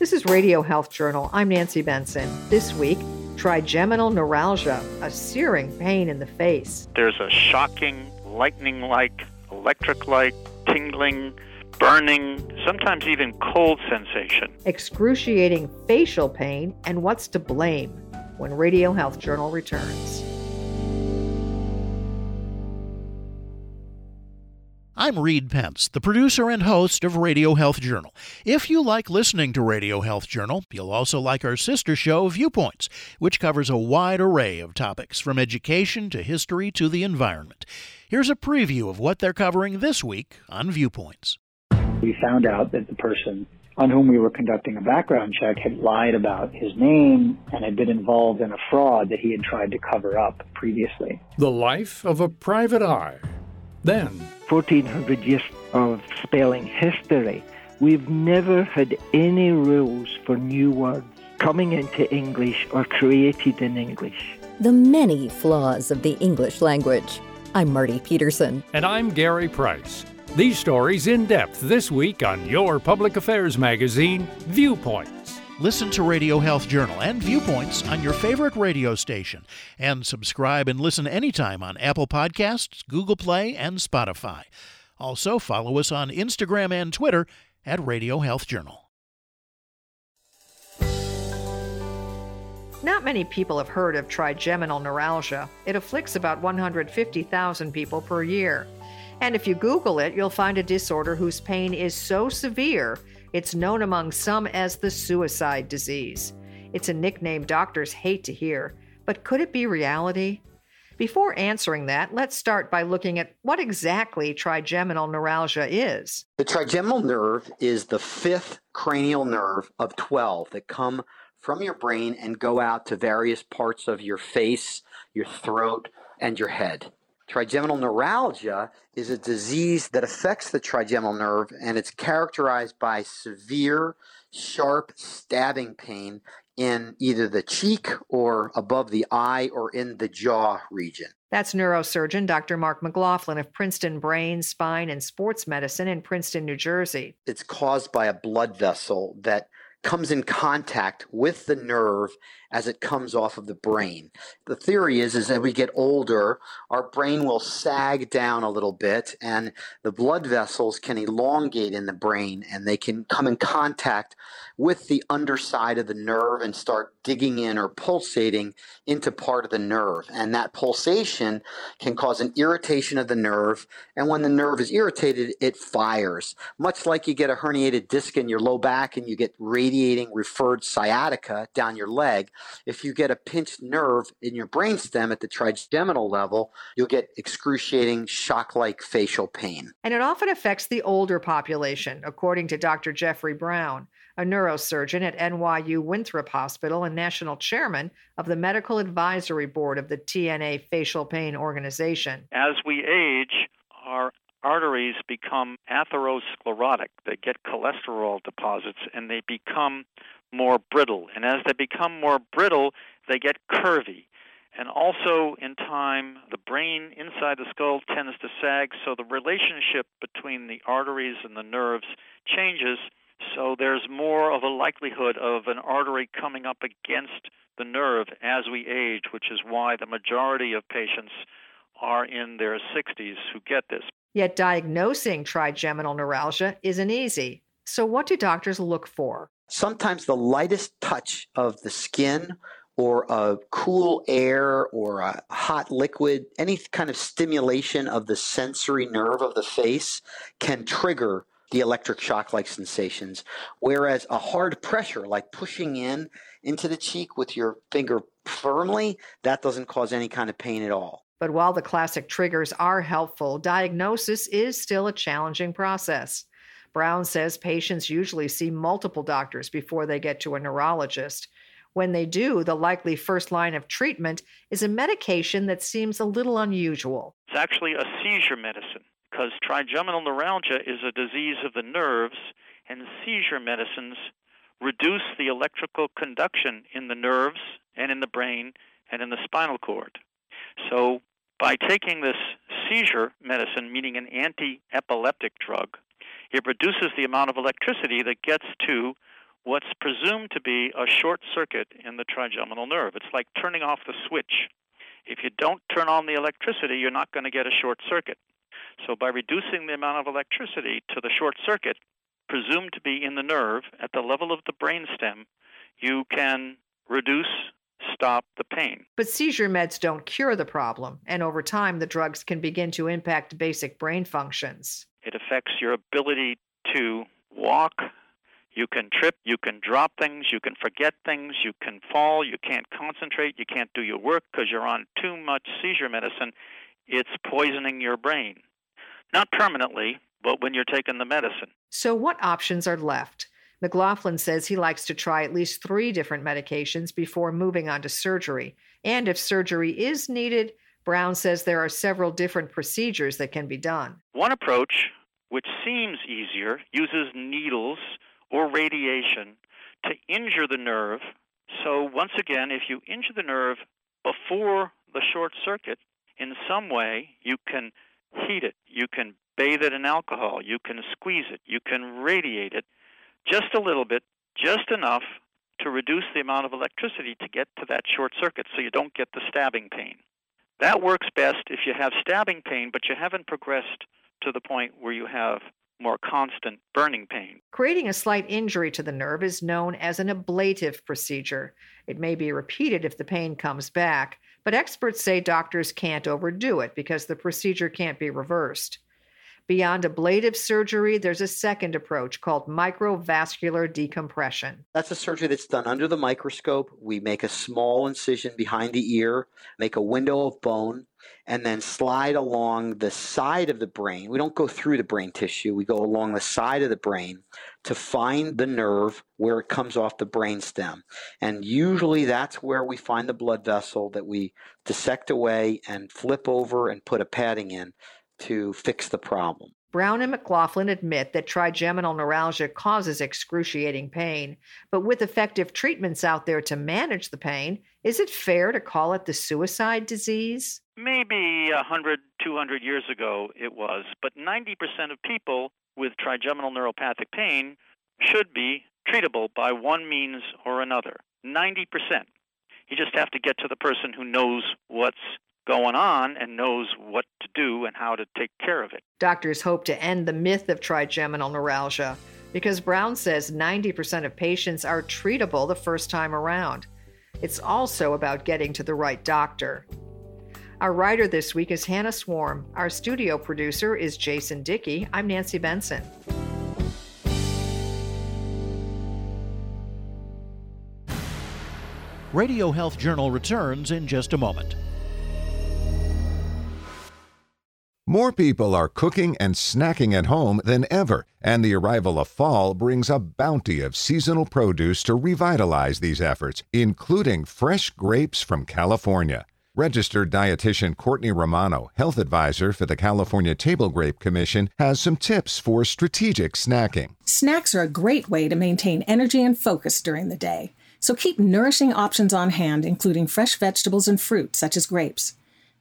This is Radio Health Journal. I'm Nancy Benson. This week, trigeminal neuralgia, a searing pain in the face. There's a shocking, lightning like, electric like, tingling, burning, sometimes even cold sensation. Excruciating facial pain, and what's to blame when Radio Health Journal returns. I'm Reed Pence, the producer and host of Radio Health Journal. If you like listening to Radio Health Journal, you'll also like our sister show, Viewpoints, which covers a wide array of topics from education to history to the environment. Here's a preview of what they're covering this week on Viewpoints. We found out that the person on whom we were conducting a background check had lied about his name and had been involved in a fraud that he had tried to cover up previously. The life of a private eye. Then, 1400 years of spelling history, we've never had any rules for new words coming into English or created in English. The many flaws of the English language. I'm Marty Peterson. And I'm Gary Price. These stories in depth this week on your public affairs magazine, Viewpoints. Listen to Radio Health Journal and Viewpoints on your favorite radio station. And subscribe and listen anytime on Apple Podcasts, Google Play, and Spotify. Also, follow us on Instagram and Twitter at Radio Health Journal. Not many people have heard of trigeminal neuralgia. It afflicts about 150,000 people per year. And if you Google it, you'll find a disorder whose pain is so severe it's known among some as the suicide disease. It's a nickname doctors hate to hear, but could it be reality? Before answering that, let's start by looking at what exactly trigeminal neuralgia is. The trigeminal nerve is the fifth cranial nerve of 12 that come from your brain and go out to various parts of your face, your throat, and your head. Trigeminal neuralgia is a disease that affects the trigeminal nerve and it's characterized by severe, sharp stabbing pain in either the cheek or above the eye or in the jaw region. That's neurosurgeon Dr. Mark McLaughlin of Princeton Brain, Spine, and Sports Medicine in Princeton, New Jersey. It's caused by a blood vessel that comes in contact with the nerve as it comes off of the brain. The theory is is that we get older, our brain will sag down a little bit and the blood vessels can elongate in the brain and they can come in contact with the underside of the nerve and start digging in or pulsating into part of the nerve. And that pulsation can cause an irritation of the nerve. And when the nerve is irritated, it fires. Much like you get a herniated disc in your low back and you get radiating referred sciatica down your leg, if you get a pinched nerve in your brainstem at the trigeminal level, you'll get excruciating shock like facial pain. And it often affects the older population, according to Dr. Jeffrey Brown, a neurosurgeon at NYU Winthrop Hospital and national chairman of the Medical Advisory Board of the TNA Facial Pain Organization. As we age, our arteries become atherosclerotic. They get cholesterol deposits and they become more brittle. And as they become more brittle, they get curvy. And also, in time, the brain inside the skull tends to sag, so the relationship between the arteries and the nerves changes. So there's more of a likelihood of an artery coming up against the nerve as we age, which is why the majority of patients are in their 60s who get this. Yet diagnosing trigeminal neuralgia isn't easy. So, what do doctors look for? sometimes the lightest touch of the skin or a cool air or a hot liquid, any kind of stimulation of the sensory nerve of the face can trigger the electric shock like sensations. Whereas a hard pressure, like pushing in into the cheek with your finger firmly, that doesn't cause any kind of pain at all. But while the classic triggers are helpful, diagnosis is still a challenging process. Brown says patients usually see multiple doctors before they get to a neurologist. When they do, the likely first line of treatment is a medication that seems a little unusual. It's actually a seizure medicine because trigeminal neuralgia is a disease of the nerves, and seizure medicines reduce the electrical conduction in the nerves and in the brain and in the spinal cord. So, by taking this seizure medicine, meaning an anti epileptic drug, it reduces the amount of electricity that gets to what's presumed to be a short circuit in the trigeminal nerve. It's like turning off the switch. If you don't turn on the electricity, you're not going to get a short circuit. So, by reducing the amount of electricity to the short circuit, presumed to be in the nerve at the level of the brainstem, you can reduce, stop the pain. But seizure meds don't cure the problem, and over time, the drugs can begin to impact basic brain functions. It affects your ability to walk. You can trip, you can drop things, you can forget things, you can fall, you can't concentrate, you can't do your work because you're on too much seizure medicine. It's poisoning your brain. Not permanently, but when you're taking the medicine. So, what options are left? McLaughlin says he likes to try at least three different medications before moving on to surgery. And if surgery is needed, Brown says there are several different procedures that can be done. One approach, which seems easier, uses needles or radiation to injure the nerve. So, once again, if you injure the nerve before the short circuit, in some way, you can heat it, you can bathe it in alcohol, you can squeeze it, you can radiate it just a little bit, just enough to reduce the amount of electricity to get to that short circuit so you don't get the stabbing pain. That works best if you have stabbing pain, but you haven't progressed to the point where you have more constant burning pain. Creating a slight injury to the nerve is known as an ablative procedure. It may be repeated if the pain comes back, but experts say doctors can't overdo it because the procedure can't be reversed. Beyond ablative surgery, there's a second approach called microvascular decompression. That's a surgery that's done under the microscope. We make a small incision behind the ear, make a window of bone, and then slide along the side of the brain. We don't go through the brain tissue, we go along the side of the brain to find the nerve where it comes off the brain stem. And usually that's where we find the blood vessel that we dissect away and flip over and put a padding in to fix the problem. Brown and McLaughlin admit that trigeminal neuralgia causes excruciating pain, but with effective treatments out there to manage the pain, is it fair to call it the suicide disease? Maybe 100, 200 years ago it was, but 90% of people with trigeminal neuropathic pain should be treatable by one means or another. 90%. You just have to get to the person who knows what's going on and knows what to do and how to take care of it. Doctors hope to end the myth of trigeminal neuralgia because Brown says 90% of patients are treatable the first time around. It's also about getting to the right doctor. Our writer this week is Hannah Swarm. Our studio producer is Jason Dickey. I'm Nancy Benson. Radio Health Journal returns in just a moment. More people are cooking and snacking at home than ever, and the arrival of fall brings a bounty of seasonal produce to revitalize these efforts, including fresh grapes from California. Registered dietitian Courtney Romano, health advisor for the California Table Grape Commission, has some tips for strategic snacking. Snacks are a great way to maintain energy and focus during the day. So keep nourishing options on hand, including fresh vegetables and fruit, such as grapes.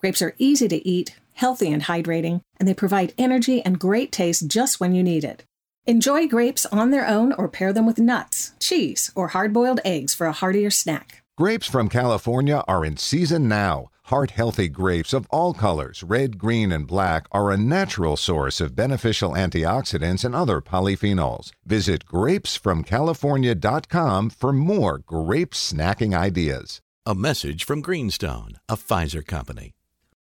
Grapes are easy to eat, healthy and hydrating, and they provide energy and great taste just when you need it. Enjoy grapes on their own or pair them with nuts, cheese, or hard boiled eggs for a heartier snack. Grapes from California are in season now. Heart healthy grapes of all colors, red, green, and black, are a natural source of beneficial antioxidants and other polyphenols. Visit grapesfromcalifornia.com for more grape snacking ideas. A message from Greenstone, a Pfizer company.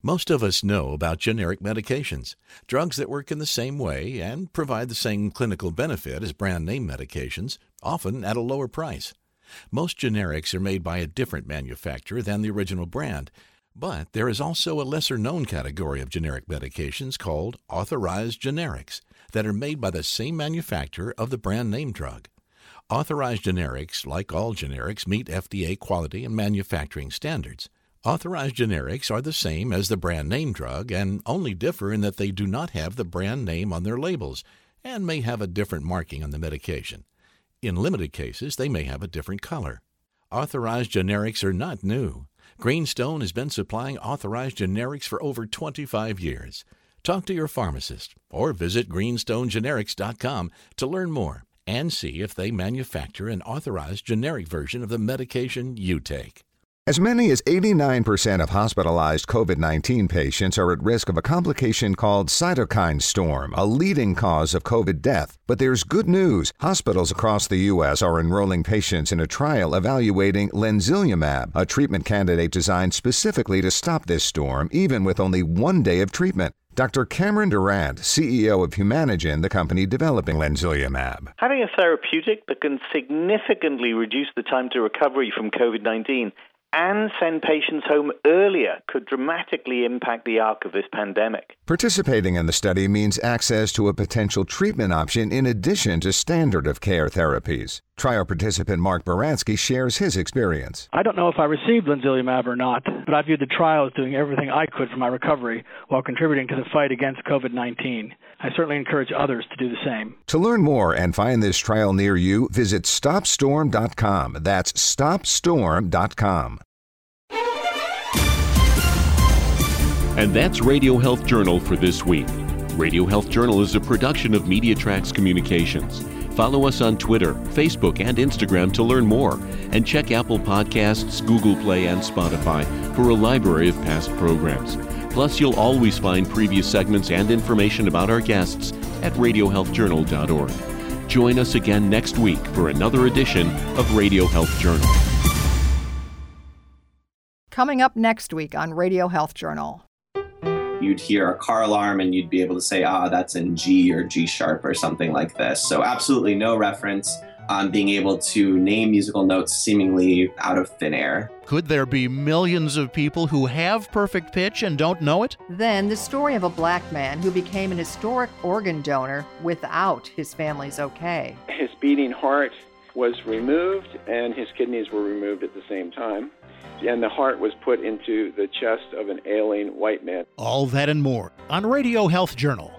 Most of us know about generic medications, drugs that work in the same way and provide the same clinical benefit as brand name medications, often at a lower price. Most generics are made by a different manufacturer than the original brand, but there is also a lesser known category of generic medications called authorized generics that are made by the same manufacturer of the brand name drug. Authorized generics, like all generics, meet FDA quality and manufacturing standards. Authorized generics are the same as the brand name drug and only differ in that they do not have the brand name on their labels and may have a different marking on the medication. In limited cases, they may have a different color. Authorized generics are not new. Greenstone has been supplying authorized generics for over 25 years. Talk to your pharmacist or visit greenstonegenerics.com to learn more and see if they manufacture an authorized generic version of the medication you take. As many as 89% of hospitalized COVID 19 patients are at risk of a complication called cytokine storm, a leading cause of COVID death. But there's good news. Hospitals across the U.S. are enrolling patients in a trial evaluating lenzilumab, a treatment candidate designed specifically to stop this storm, even with only one day of treatment. Dr. Cameron Durrant, CEO of Humanigen, the company developing lenzilumab. Having a therapeutic that can significantly reduce the time to recovery from COVID 19 and send patients home earlier could dramatically impact the arc of this pandemic. Participating in the study means access to a potential treatment option in addition to standard of care therapies. Trial participant Mark Baranski shares his experience. I don't know if I received lenzilumab or not, but I viewed the trial as doing everything I could for my recovery while contributing to the fight against COVID 19. I certainly encourage others to do the same. To learn more and find this trial near you, visit StopStorm.com. That's StopStorm.com. And that's Radio Health Journal for this week. Radio Health Journal is a production of MediaTracks Communications. Follow us on Twitter, Facebook, and Instagram to learn more, and check Apple Podcasts, Google Play, and Spotify for a library of past programs. Plus, you'll always find previous segments and information about our guests at radiohealthjournal.org. Join us again next week for another edition of Radio Health Journal. Coming up next week on Radio Health Journal. You'd hear a car alarm and you'd be able to say, ah, that's in G or G sharp or something like this. So, absolutely no reference on being able to name musical notes seemingly out of thin air. Could there be millions of people who have perfect pitch and don't know it? Then the story of a black man who became an historic organ donor without his family's okay. His beating heart was removed and his kidneys were removed at the same time. And the heart was put into the chest of an ailing white man. All that and more on Radio Health Journal.